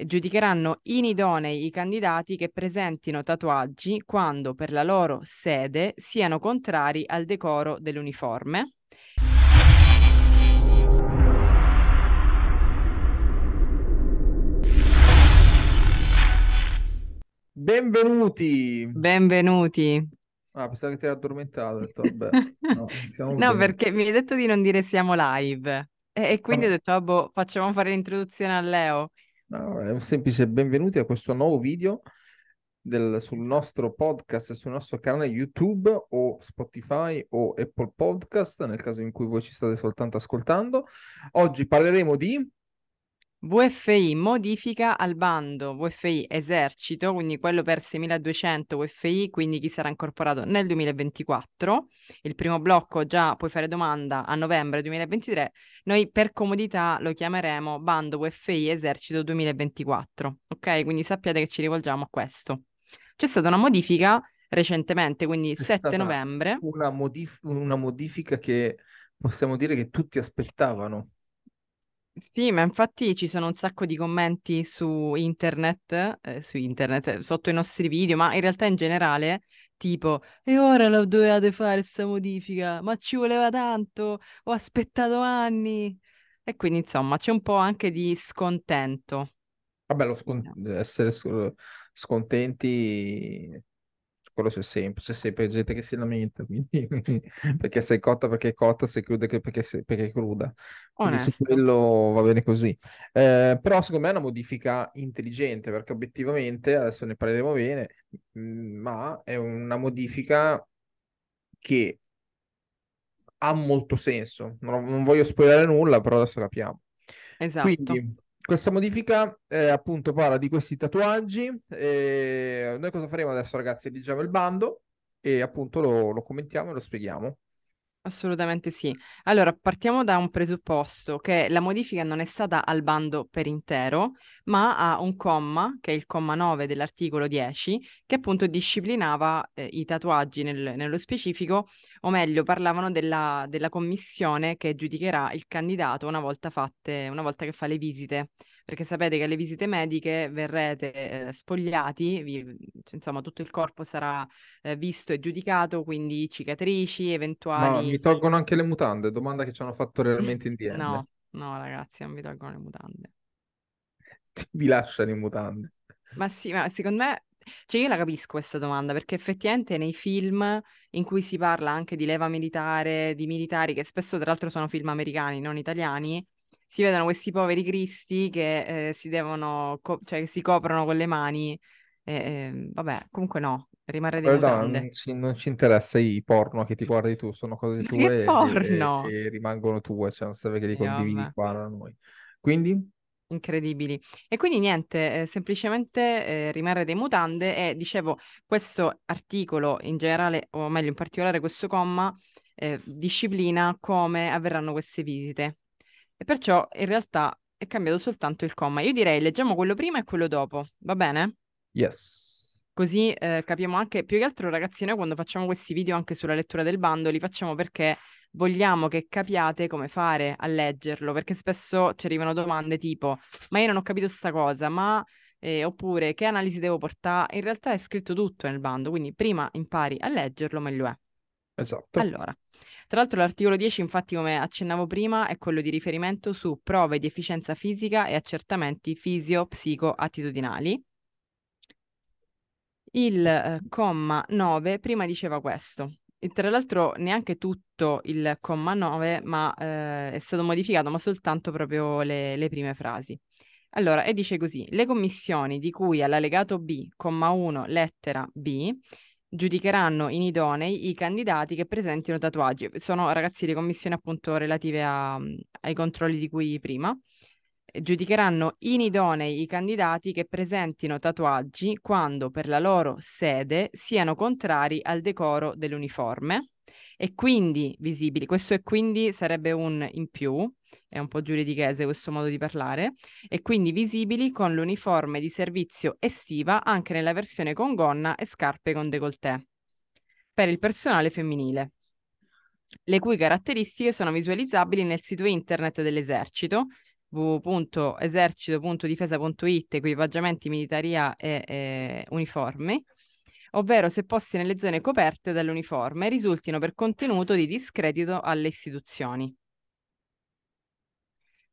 Giudicheranno inidonei i candidati che presentino tatuaggi quando per la loro sede siano contrari al decoro dell'uniforme. Benvenuti! Benvenuti. Ah, pensavo che ti eri addormentato. Ho detto, vabbè, no, No, perché mi hai detto di non dire siamo live. E, e quindi ho No, detto, ah, boh, facciamo fare l'introduzione a Leo. No, è un semplice benvenuti a questo nuovo video del- sul nostro podcast, sul nostro canale YouTube o Spotify o Apple Podcast, nel caso in cui voi ci state soltanto ascoltando. Oggi parleremo di... VFI modifica al bando VFI esercito, quindi quello per 6200 VFI, quindi chi sarà incorporato nel 2024. Il primo blocco già puoi fare domanda a novembre 2023. Noi per comodità lo chiameremo bando VFI esercito 2024. Ok? Quindi sappiate che ci rivolgiamo a questo. C'è stata una modifica recentemente, quindi C'è 7 stata novembre. una, modif- una modifica che possiamo dire che tutti aspettavano. Sì, ma infatti ci sono un sacco di commenti su internet, eh, su internet, eh, sotto i nostri video, ma in realtà in generale, tipo, e ora la dovevate fare questa modifica, ma ci voleva tanto, ho aspettato anni. E quindi, insomma, c'è un po' anche di scontento. Vabbè, lo scon- diciamo. essere sc- scontenti, quello c'è sempre, c'è sempre gente che si lamenta, quindi, perché sei cotta perché è cotta, sei cruda perché, sei- perché è cruda. Quindi su quello va bene così. Eh, però secondo me è una modifica intelligente, perché obiettivamente, adesso ne parleremo bene, mh, ma è una modifica che ha molto senso. Non, non voglio spoilerare nulla, però adesso capiamo. Esatto. Quindi, questa modifica eh, appunto parla di questi tatuaggi. e noi cosa faremo adesso, ragazzi? Eligiamo il bando e appunto lo, lo commentiamo e lo spieghiamo. Assolutamente sì. Allora, partiamo da un presupposto che la modifica non è stata al bando per intero, ma ha un comma, che è il comma 9 dell'articolo 10, che appunto disciplinava eh, i tatuaggi nel- nello specifico, o meglio, parlavano della, della commissione che giudicherà il candidato una volta fatte, una volta che fa le visite. Perché sapete che alle visite mediche verrete eh, spogliati, vi- insomma, tutto il corpo sarà eh, visto e giudicato, quindi cicatrici, Ma eventuali... mi tolgono anche le mutande? Domanda che ci hanno fatto realmente in DM. No, no ragazzi, non vi tolgono le mutande. Vi lasciano in mutande. Ma sì, ma secondo me, cioè io la capisco questa domanda, perché effettivamente nei film in cui si parla anche di leva militare, di militari, che spesso tra l'altro sono film americani, non italiani, si vedono questi poveri cristi che eh, si devono, co- cioè che si coprono con le mani. eh, vabbè, comunque no, rimarrei di Guarda, mutande. non ci, non ci interessa i porno che ti guardi tu, sono cose tue e, e- e rimangono tue, cioè non serve che li condividi vabbè. qua da noi. Quindi, Incredibili. E quindi niente, eh, semplicemente eh, rimarre dei mutande e dicevo, questo articolo in generale, o meglio in particolare questo comma, eh, disciplina come avverranno queste visite. E perciò in realtà è cambiato soltanto il comma. Io direi leggiamo quello prima e quello dopo, va bene? yes. Così eh, capiamo anche, più che altro ragazzi, noi quando facciamo questi video anche sulla lettura del bando, li facciamo perché vogliamo che capiate come fare a leggerlo, perché spesso ci arrivano domande tipo, ma io non ho capito sta cosa, ma... eh, oppure che analisi devo portare? In realtà è scritto tutto nel bando, quindi prima impari a leggerlo, meglio è. Esatto. Allora, tra l'altro l'articolo 10, infatti, come accennavo prima, è quello di riferimento su prove di efficienza fisica e accertamenti fisio-psico-attitudinali. Il eh, comma 9 prima diceva questo. E tra l'altro neanche tutto il comma 9, ma eh, è stato modificato, ma soltanto proprio le, le prime frasi. Allora, e dice così: le commissioni di cui all'allegato B, comma 1, lettera B, giudicheranno inidonei i candidati che presentino tatuaggi. Sono ragazzi le commissioni appunto relative a- ai controlli di cui prima giudicheranno inidonei i candidati che presentino tatuaggi quando per la loro sede siano contrari al decoro dell'uniforme e quindi visibili. Questo e quindi sarebbe un in più, è un po' giuridichese questo modo di parlare, e quindi visibili con l'uniforme di servizio estiva anche nella versione con gonna e scarpe con décolleté per il personale femminile le cui caratteristiche sono visualizzabili nel sito internet dell'esercito www.esercito.difesa.it equipaggiamenti militaria e, e uniformi ovvero se posti nelle zone coperte dall'uniforme risultino per contenuto di discredito alle istituzioni.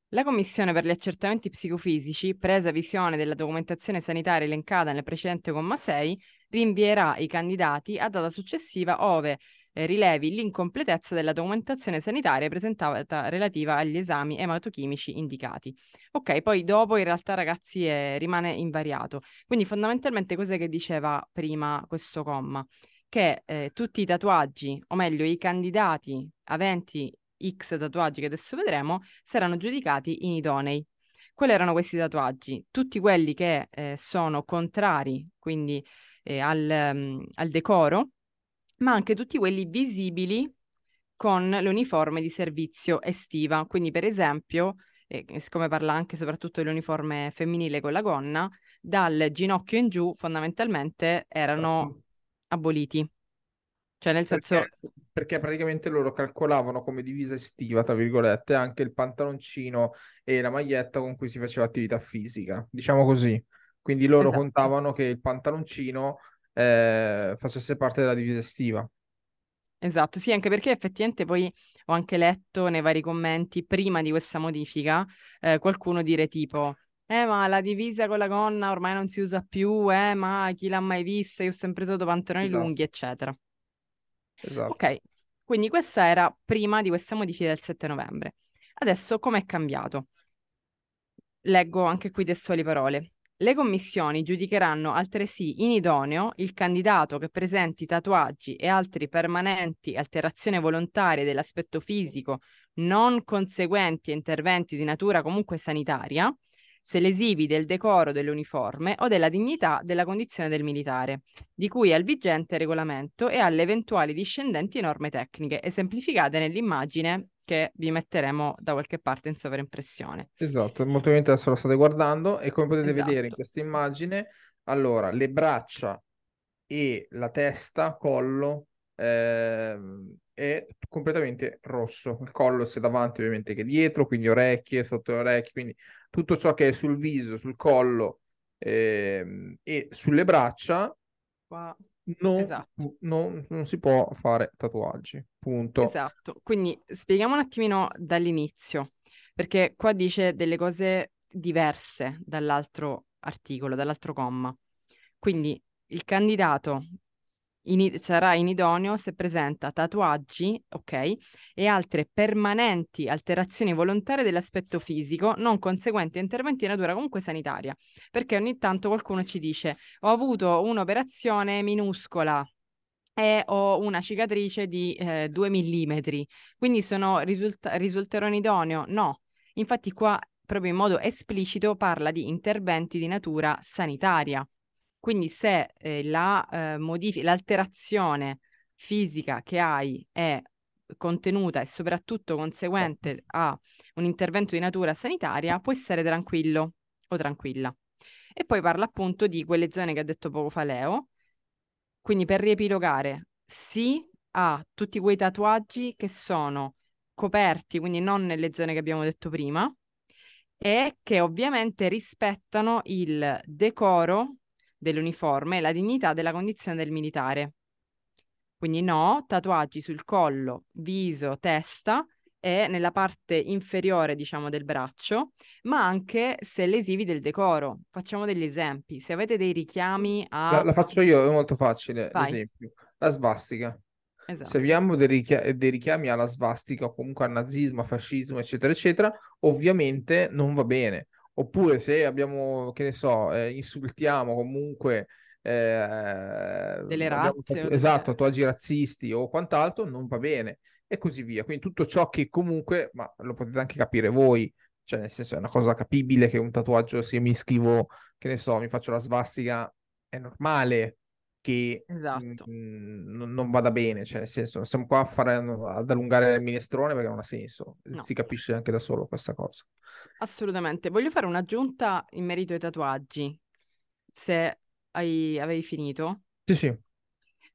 La Commissione per gli accertamenti psicofisici, presa visione della documentazione sanitaria elencata nel precedente comma 6, rinvierà i candidati a data successiva ove eh, rilevi l'incompletezza della documentazione sanitaria presentata relativa agli esami ematochimici indicati. Ok, poi dopo in realtà ragazzi è, rimane invariato. Quindi fondamentalmente cos'è che diceva prima questo comma? Che eh, tutti i tatuaggi, o meglio i candidati aventi X tatuaggi che adesso vedremo, saranno giudicati inidonei. Quali erano questi tatuaggi? Tutti quelli che eh, sono contrari, quindi eh, al, um, al decoro, ma anche tutti quelli visibili con l'uniforme di servizio estiva. Quindi, per esempio, eh, siccome parla anche soprattutto dell'uniforme femminile con la gonna, dal ginocchio in giù fondamentalmente erano aboliti. Cioè, nel senso... Perché, perché, praticamente loro calcolavano come divisa estiva, tra virgolette, anche il pantaloncino e la maglietta con cui si faceva attività fisica, diciamo così. Quindi loro esatto. contavano che il pantaloncino eh, facesse parte della divisa estiva. Esatto, sì, anche perché effettivamente poi ho anche letto nei vari commenti prima di questa modifica eh, qualcuno dire tipo eh, ma la divisa con la gonna ormai non si usa più, eh, ma chi l'ha mai vista? Io ho sempre usato pantaloni esatto. lunghi, eccetera. Esatto. Ok, quindi questa era prima di questa modifica del 7 novembre. Adesso com'è cambiato? Leggo anche qui testuali parole. Le commissioni giudicheranno altresì inidoneo il candidato che presenti tatuaggi e altri permanenti alterazioni volontarie dell'aspetto fisico non conseguenti a interventi di natura comunque sanitaria, se lesivi del decoro dell'uniforme o della dignità della condizione del militare, di cui al vigente regolamento e alle eventuali discendenti norme tecniche, esemplificate nell'immagine che vi metteremo da qualche parte in sovraimpressione. Esatto, molto probabilmente adesso lo state guardando e come potete esatto. vedere in questa immagine, allora, le braccia e la testa, collo, eh, è completamente rosso. Il collo sia davanti ovviamente che dietro, quindi orecchie, sotto le orecchie, quindi tutto ciò che è sul viso, sul collo eh, e sulle braccia Qua. Non, esatto. non, non, si può fare tatuaggi. Punto. Esatto. Quindi spieghiamo un attimino dall'inizio, perché qua dice delle cose diverse dall'altro articolo, dall'altro comma. Quindi il candidato in, sarà inidoneo se presenta tatuaggi, ok, e altre permanenti alterazioni volontarie dell'aspetto fisico non conseguenti a interventi di natura comunque sanitaria. Perché ogni tanto qualcuno ci dice ho avuto un'operazione minuscola e ho una cicatrice di eh, 2 mm, quindi sono risulta- risulterò inidoneo? No. Infatti qua proprio in modo esplicito parla di interventi di natura sanitaria. Quindi se eh, la, eh, modifi- l'alterazione fisica che hai è contenuta e soprattutto conseguente a un intervento di natura sanitaria, puoi stare tranquillo o tranquilla. E poi parla appunto di quelle zone che ha detto poco fa Leo. Quindi per riepilogare, sì a tutti quei tatuaggi che sono coperti, quindi non nelle zone che abbiamo detto prima, e che ovviamente rispettano il decoro dell'uniforme e la dignità della condizione del militare. Quindi no, tatuaggi sul collo, viso, testa e nella parte inferiore, diciamo, del braccio, ma anche se lesivi del decoro. Facciamo degli esempi. Se avete dei richiami a... La, la faccio io, è molto facile, Vai. l'esempio. La svastica. Esatto. Se abbiamo dei, richi- dei, richiami alla svastica o comunque al nazismo, al fascismo, eccetera, eccetera, ovviamente non va bene. Oppure se abbiamo, che ne so, eh, insultiamo comunque eh, delle razze. Tatu- esatto, tatuaggi razzisti o quant'altro, non va bene. E così via. Quindi tutto ciò che comunque, ma lo potete anche capire voi, cioè nel senso è una cosa capibile che un tatuaggio, se mi scrivo, che ne so, mi faccio la svastica, è normale che esatto. mh, non, non, vada bene, cioè nel senso, non siamo qua a fare, ad allungare il minestrone perché non ha senso, no. si capisce anche da solo questa cosa. Assolutamente. Voglio fare un'aggiunta in merito ai tatuaggi, se hai, avevi finito. Sì, sì.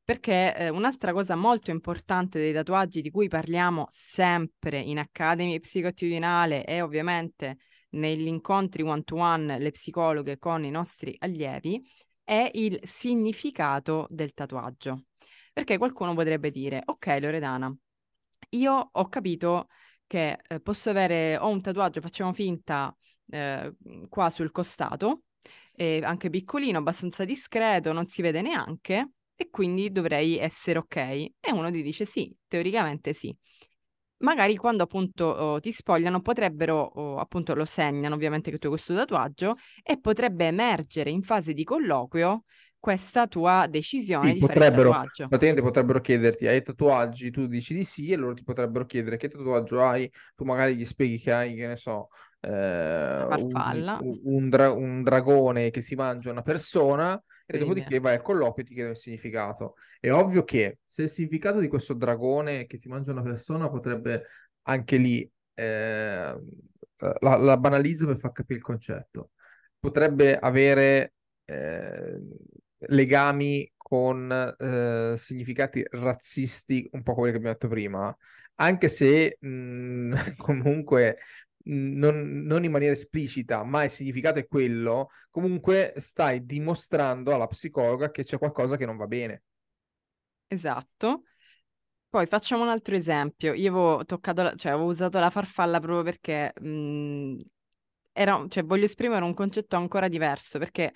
Perché eh, un'altra cosa molto importante dei tatuaggi di cui parliamo sempre in Academy Psicoattitudinale e ovviamente negli incontri one-to-one le psicologhe con i nostri allievi è il significato del tatuaggio. Perché qualcuno potrebbe dire, ok Loredana, io ho capito che eh, posso avere, ho un tatuaggio, facciamo finta, eh, qua sul costato, eh, anche piccolino, abbastanza discreto, non si vede neanche, e quindi dovrei essere ok. E uno ti dice sì, teoricamente sì magari quando appunto oh, ti spogliano potrebbero, oh, appunto lo segnano ovviamente che tu hai questo tatuaggio e potrebbe emergere in fase di colloquio questa tua decisione sì, di potrebbero, fare il tatuaggio. Praticamente potrebbero chiederti, hai tatuaggi? Tu dici di sì e loro ti potrebbero chiedere che tatuaggio hai, tu magari gli spieghi che hai, che ne so, eh, un, un, dra- un, dragone che si mangia una persona e dopodiché vai al colloquio e ti chiede il significato. È ovvio che se il significato di questo dragone che si mangia una persona potrebbe anche lì, eh, la, la, banalizzo per far capire il concetto, potrebbe avere eh, legami con eh, significati razzisti, un po' quelli che abbiamo detto prima, anche se mh, mm, comunque non, non, in maniera esplicita, ma il significato è quello, comunque stai dimostrando alla psicologa che c'è qualcosa che non va bene. Esatto. Poi facciamo un altro esempio. Io avevo toccato, la, cioè avevo usato la farfalla proprio perché mh, era, cioè, voglio esprimere un concetto ancora diverso, perché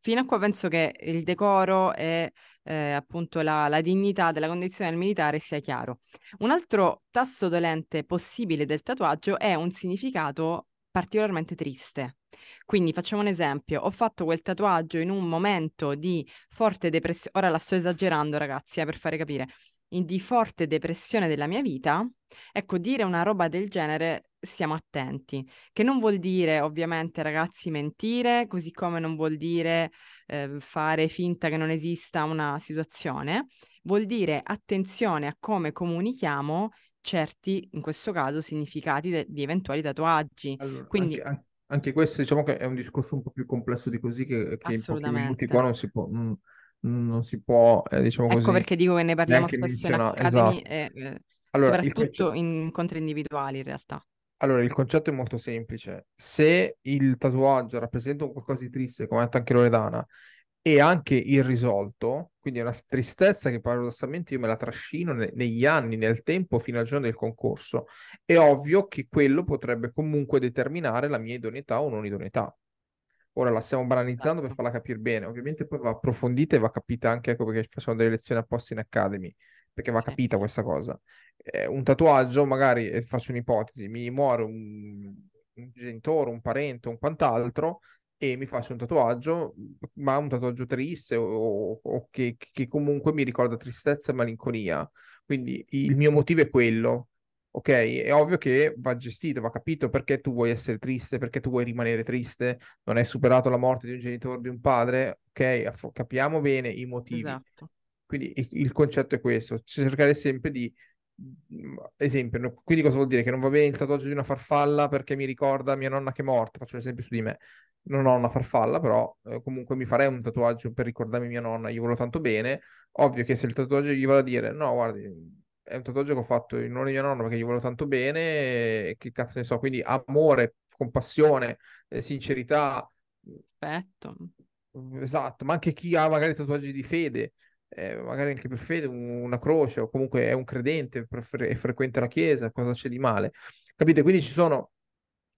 fino a qua penso che il decoro e eh, appunto la, la, dignità della condizione del militare sia chiaro. Un altro tasto dolente possibile del tatuaggio è un significato particolarmente triste. Quindi facciamo un esempio, ho fatto quel tatuaggio in un momento di forte depressione, ora la sto esagerando ragazzi, eh, per fare capire, di forte depressione della mia vita, ecco, dire una roba del genere stiamo attenti, che non vuol dire ovviamente ragazzi mentire, così come non vuol dire eh, fare finta che non esista una situazione, vuol dire attenzione a come comunichiamo certi, in questo caso, significati de- di eventuali tatuaggi. Allora, Quindi... Anche, anche, questo diciamo che è un discorso un po' più complesso di così che, che in pochi minuti qua non si può... Mh, non si può, eh, diciamo ecco così. perché dico che ne parliamo spesso in Academy, esatto. e, eh, allora, soprattutto concetto... in incontri individuali in realtà. Allora, il concetto è molto semplice. Se il tatuaggio rappresenta un qualcosa di triste, come ha detto anche Loredana, e anche irrisolto, quindi è una tristezza che paradossalmente io me la trascino ne- negli anni, nel tempo, fino al giorno del concorso, è ovvio che quello potrebbe comunque determinare la mia idoneità o non idoneità. Ora la stiamo banalizzando per esatto. farla capire bene, ovviamente poi va approfondita e va capita anche, ecco perché facciamo delle lezioni apposta in Academy, perché va capita questa cosa eh, un tatuaggio, magari, eh, faccio un'ipotesi, mi muore un, un genitore, un parente, un quant'altro, e mi faccio un tatuaggio, ma un tatuaggio triste o, o che, che, comunque mi ricorda tristezza e malinconia. Quindi il mio motivo è quello, ok? È ovvio che va gestito, va capito perché tu vuoi essere triste, perché tu vuoi rimanere triste, non hai superato la morte di un genitore, di un padre, ok? Capiamo bene i motivi. Esatto. Quindi il, concetto è questo, cercare sempre di esempio, quindi cosa vuol dire? Che non va bene il tatuaggio di una farfalla perché mi ricorda mia nonna che è morta, faccio un esempio su di me. Non ho una farfalla, però eh, comunque mi farei un tatuaggio per ricordarmi mia nonna, gli voglio tanto bene. Ovvio che se il tatuaggio gli vado a dire, no, guardi, è un tatuaggio che ho fatto in nome di mia nonna perché gli voglio tanto bene, che cazzo ne so, quindi amore, compassione, eh, sincerità. Aspetto. Esatto, ma anche chi ha magari tatuaggi di fede, eh, magari anche per fede, una croce o comunque è un credente e frequenta la chiesa, cosa c'è di male? Capite? Quindi ci sono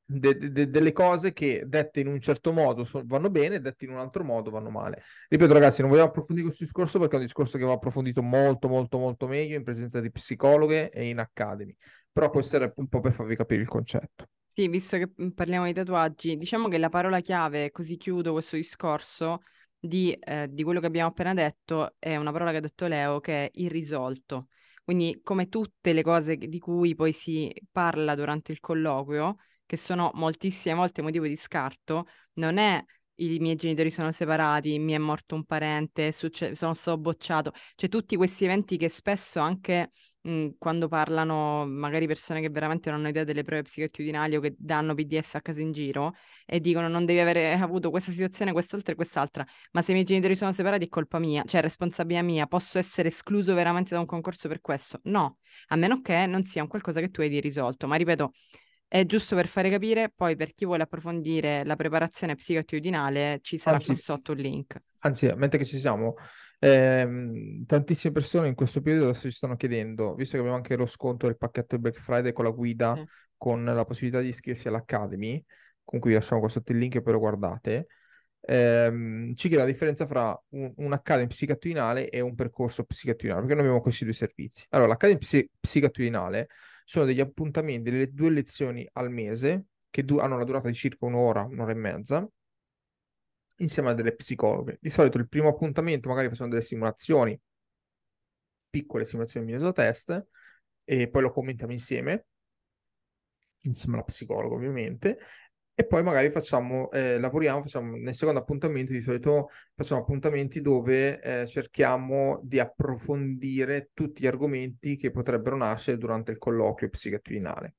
de- de- delle cose che dette in un certo modo so- vanno bene, dette in un altro modo vanno male. Ripeto ragazzi, non vogliamo approfondire questo discorso perché è un discorso che va approfondito molto molto molto meglio in presenza di psicologhe e in academy, però questo era un po' per farvi capire il concetto. Sì, visto che mm, parliamo di tatuaggi, diciamo che la parola chiave, così chiudo questo discorso, di, eh, di quello che abbiamo appena detto è una parola che ha detto Leo che è irrisolto. Quindi come tutte le cose di cui poi si parla durante il colloquio, che sono moltissime volte motivo di scarto, non è i miei genitori sono separati, mi è morto un parente, succe- sono stato bocciato, cioè tutti questi eventi che spesso anche mh, quando parlano magari persone che veramente non hanno idea delle prove psicoattitudinali o che danno PDF a caso in giro e dicono non devi avere avuto questa situazione, quest'altra e quest'altra, ma se i miei genitori sono separati è colpa mia, cioè è responsabilità mia, posso essere escluso veramente da un concorso per questo? No, a meno che non sia un qualcosa che tu hai di risolto, ma ripeto, è giusto per fare capire, poi per chi vuole approfondire la preparazione psicoattitudinale ci sarà Anzi, qua sotto un link. Anzi, mentre che ci siamo, ehm, tantissime persone in questo periodo adesso ci stanno chiedendo, visto che abbiamo anche lo sconto del pacchetto Black Friday con la guida, Sì. con la possibilità di iscriversi all'Academy, con cui vi lasciamo qua sotto il link e poi lo guardate, ehm, ci chiede la differenza fra un, un Academy psicattitudinale e un percorso psicattitudinale, perché noi abbiamo questi due servizi. Allora, l'Academy psi- psicattitudinale sono degli appuntamenti, delle due lezioni al mese, che du- hanno la durata di circa un'ora, un'ora e mezza, insieme a delle psicologhe. Di solito il primo appuntamento magari facciamo delle simulazioni, piccole simulazioni di esotest, e poi lo commentiamo insieme, insieme alla psicologa ovviamente, e poi magari facciamo, eh, lavoriamo, facciamo nel secondo appuntamento di solito facciamo appuntamenti dove eh, cerchiamo di approfondire tutti gli argomenti che potrebbero nascere durante il colloquio psicattitudinale.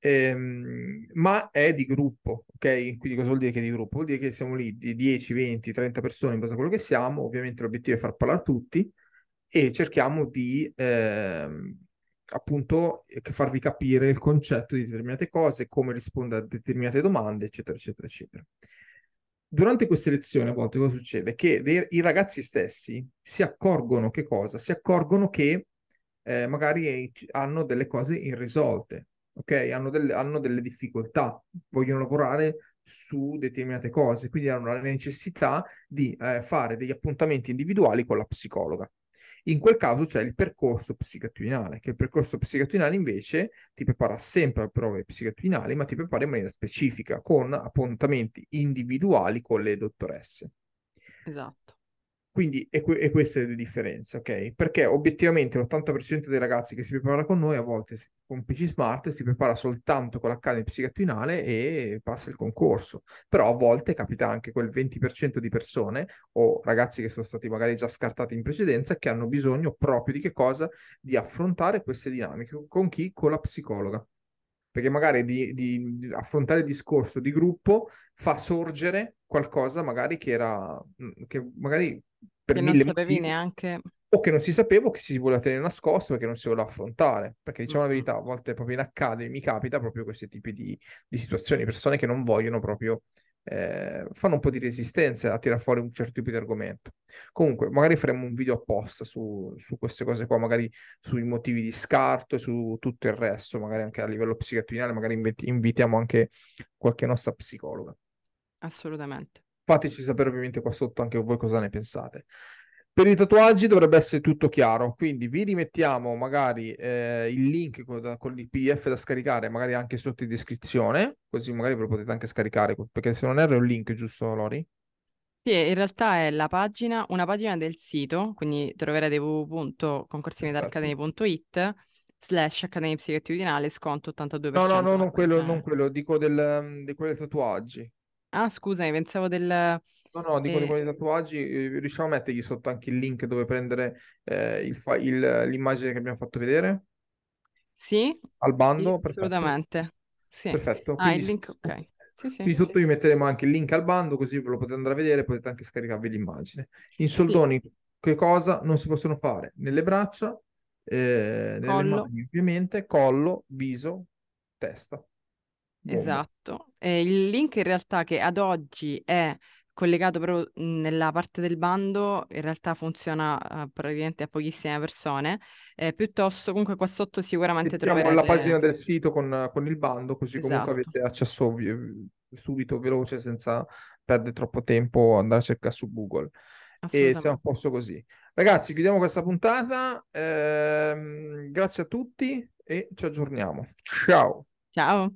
Ehm, ma è di gruppo, ok? Quindi cosa vuol dire che è di gruppo? Vuol dire che siamo lì di 10, 20, 30 persone in base a quello che siamo, ovviamente l'obiettivo è far parlare tutti e cerchiamo di ehm, appunto farvi capire il concetto di determinate cose, come rispondere a determinate domande, eccetera, eccetera, eccetera. Durante queste lezioni a volte cosa succede? Che dei, i ragazzi stessi si accorgono che cosa? Si accorgono che eh, magari hanno delle cose irrisolte, ok? Hanno delle, hanno delle difficoltà, vogliono lavorare su determinate cose, quindi hanno la necessità di eh, fare degli appuntamenti individuali con la psicologa. In quel caso c'è il percorso psicattitudinale, che il percorso psicattitudinale invece ti prepara sempre a prove psicattitudinali, ma ti prepara in maniera specifica, con appuntamenti individuali con le dottoresse. Esatto. Quindi è, que- è questa la differenza, ok? Perché obiettivamente l'80% dei ragazzi che si prepara con noi a volte con PC Smart si prepara soltanto con l'Academy psicattitudinale e passa il concorso. Però a volte capita anche quel 20% di persone o ragazzi che sono stati magari già scartati in precedenza che hanno bisogno proprio di che cosa? Di affrontare queste dinamiche. Con chi? Con la psicologa. Perché magari di, di affrontare il discorso di gruppo fa sorgere qualcosa magari che era che magari per che mille non sapevi motivi, neanche o che non si sapeva o che si voleva tenere nascosto perché non si voleva affrontare. Perché diciamo mm-hmm. la verità, a volte proprio in Academy mi capita proprio questi tipi di, di situazioni, persone che non vogliono proprio eh, fanno un po' di resistenza a tirare fuori un certo tipo di argomento. Comunque, magari faremo un video apposta su, su queste cose qua, magari sui motivi di scarto e su tutto il resto, magari anche a livello psicattitudinale, magari inviti- invitiamo anche qualche nostra psicologa. Assolutamente. Fateci sapere ovviamente qua sotto anche voi cosa ne pensate. Per i tatuaggi dovrebbe essere tutto chiaro, quindi vi rimettiamo magari eh, il link con, con, il PDF da scaricare, magari anche sotto in descrizione, così magari ve lo potete anche scaricare, perché se non erro è un link, giusto Lori? Sì, in realtà è la pagina, una pagina del sito, quindi troverete www.concorsimedalacademy.it slash Accademia Psicoattitudinale, sconto 82%. No, no, no, non quello, non quello, dico del, di quelli tatuaggi. Ah, scusami, pensavo del... No, no, dico eh... di quelli tatuaggi, eh, riusciamo a mettergli sotto anche il link dove prendere eh, il fa- il, l'immagine che abbiamo fatto vedere? Sì, Al bando? sì, assolutamente. Sì. Perfetto. Ah, Quindi, il link, ok. Sì, sì. Quindi sotto vi metteremo anche il link al bando, così ve lo potete andare a vedere, potete anche scaricarvi l'immagine. In soldoni, che cosa non si possono fare? Nelle braccia, eh, nelle mani ovviamente, collo, viso, testa. Bomba. Esatto. E il link in realtà che ad oggi è collegato proprio nella parte del bando, in realtà funziona uh, praticamente a pochissime persone, eh, piuttosto comunque qua sotto sicuramente Mettiamo troverete... la pagina del sito con, con il bando, così esatto. comunque avete accesso subito, veloce, senza perdere troppo tempo andare a cercare su Google. E siamo a posto così. Ragazzi, chiudiamo questa puntata. Eh, grazie a tutti e ci aggiorniamo. Ciao. Ciao.